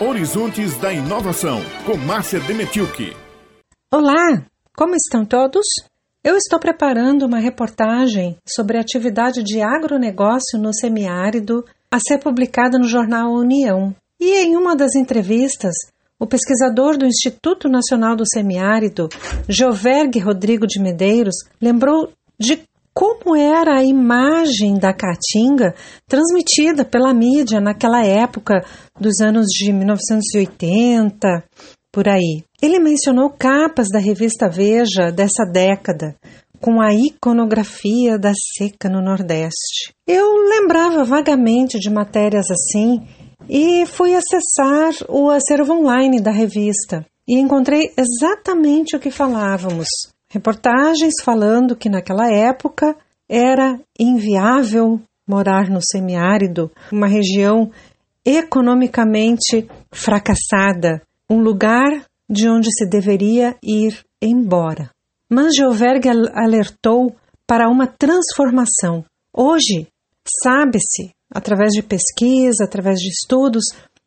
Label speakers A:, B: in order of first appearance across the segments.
A: Horizontes da Inovação, com Márcia Demetilke.
B: Olá, como estão todos? Eu estou preparando uma reportagem sobre a atividade de agronegócio no semiárido a ser publicada no jornal União. E em uma das entrevistas, o pesquisador do Instituto Nacional do Semiárido, Jovergue Rodrigo de Medeiros, lembrou de como era a imagem da Caatinga transmitida pela mídia naquela época dos anos de 1980, por aí. Ele mencionou capas da revista Veja dessa década, com a iconografia da seca no Nordeste. Eu lembrava vagamente de matérias assim e fui acessar o acervo online da revista e encontrei exatamente o que falávamos. Reportagens falando que naquela época era inviável morar no semiárido, uma região economicamente fracassada, um lugar de onde se deveria ir embora. Mangelberg alertou para uma transformação. Hoje, sabe-se, através de pesquisa, através de estudos,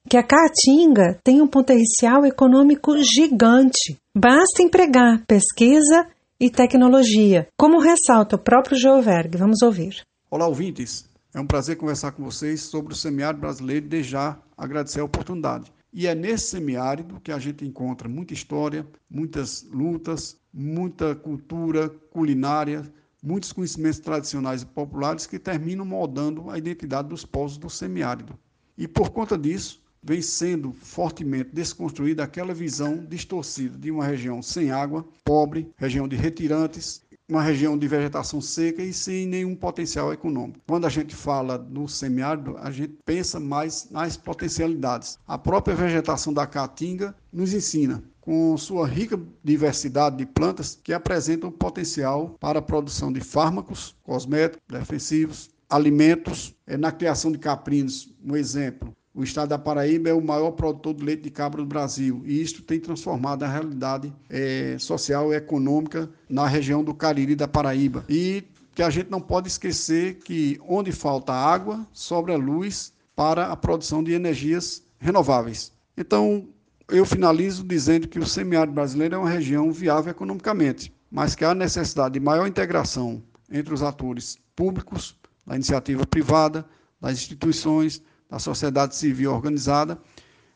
B: que a Caatinga tem um potencial econômico gigante. Basta empregar pesquisa e tecnologia, como ressalta o próprio Geoverg. Vamos ouvir.
C: Olá, ouvintes. É um prazer conversar com vocês sobre o semiárido brasileiro e já agradecer a oportunidade. E é nesse semiárido que a gente encontra muita história, muitas lutas, muita cultura culinária, muitos conhecimentos tradicionais e populares que terminam moldando a identidade dos povos do semiárido. E por conta disso, vem sendo fortemente desconstruída aquela visão distorcida de uma região sem água, pobre, região de retirantes, uma região de vegetação seca e sem nenhum potencial econômico. Quando a gente fala no semiárido, a gente pensa mais nas potencialidades. A própria vegetação da caatinga nos ensina com sua rica diversidade de plantas que apresentam potencial para a produção de fármacos, cosméticos, defensivos, alimentos, é, na criação de caprinos, um exemplo, o estado da Paraíba é o maior produtor de leite de cabra do Brasil e isto tem transformado a realidade é, social e econômica na região do Cariri da Paraíba. E que a gente não pode esquecer que onde falta água, sobra luz para a produção de energias renováveis. Então, eu finalizo dizendo que o semiárido brasileiro é uma região viável economicamente, mas que há necessidade de maior integração entre os atores públicos, da iniciativa privada, das instituições, da sociedade civil organizada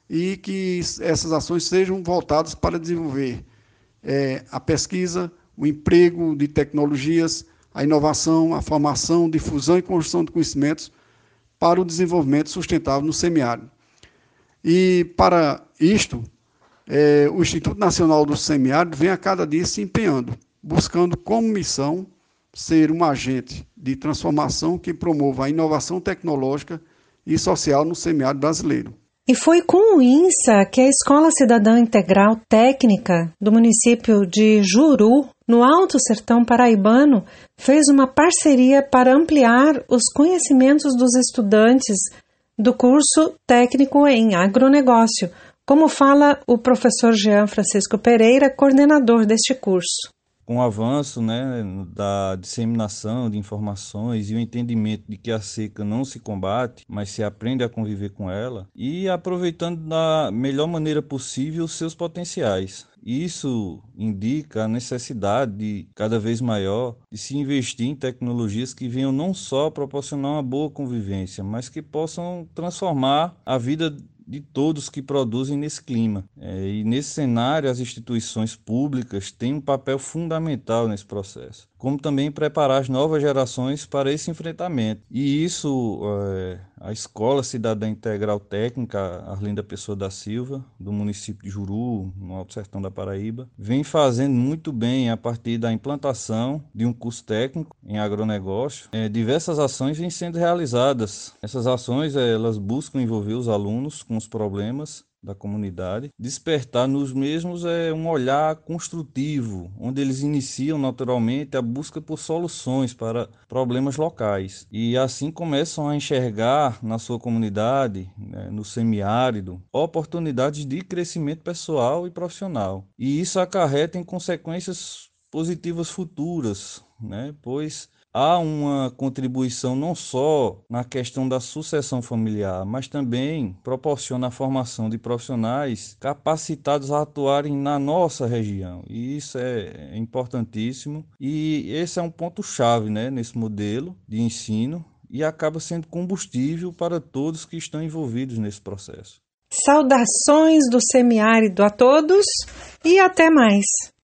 C: e que essas ações sejam voltadas para desenvolver é, a pesquisa, o emprego de tecnologias, a inovação, a formação, difusão e construção de conhecimentos para o desenvolvimento sustentável no semiárido. E para isto, é, o Instituto Nacional do Semiárido vem a cada dia se empenhando, buscando como missão ser um agente de transformação que promova a inovação tecnológica e social no semiárido brasileiro.
B: E foi com o INSA que a Escola Cidadã Integral Técnica do município de Juru, no Alto Sertão Paraibano, fez uma parceria para ampliar os conhecimentos dos estudantes do curso técnico em agronegócio, como fala o professor Jean Francisco Pereira, coordenador deste curso
D: com o avanço né, da disseminação de informações e o entendimento de que a seca não se combate, mas se aprende a conviver com ela, e aproveitando da melhor maneira possível os seus potenciais. Isso indica a necessidade de, cada vez maior de se investir em tecnologias que venham não só proporcionar uma boa convivência, mas que possam transformar a vida de todos que produzem nesse clima. É, e nesse cenário, as instituições públicas têm um papel fundamental nesse processo como também preparar as novas gerações para esse enfrentamento. E isso, é, a Escola Cidadã Integral Técnica Arlinda Pessoa da Silva, do município de Juru, no Alto Sertão da Paraíba, vem fazendo muito bem a partir da implantação de um curso técnico em agronegócio. É, diversas ações vêm sendo realizadas. Essas ações elas buscam envolver os alunos com os problemas da comunidade, despertar nos mesmos é um olhar construtivo, onde eles iniciam naturalmente a busca por soluções para problemas locais e assim começam a enxergar na sua comunidade, né, no semiárido, oportunidades de crescimento pessoal e profissional. E isso acarreta em consequências positivas futuras, né, pois há uma contribuição não só na questão da sucessão familiar, mas também proporciona a formação de profissionais capacitados a atuarem na nossa região. E isso é importantíssimo e esse é um ponto chave, né, nesse modelo de ensino e acaba sendo combustível para todos que estão envolvidos nesse processo.
B: Saudações do semiárido a todos e até mais.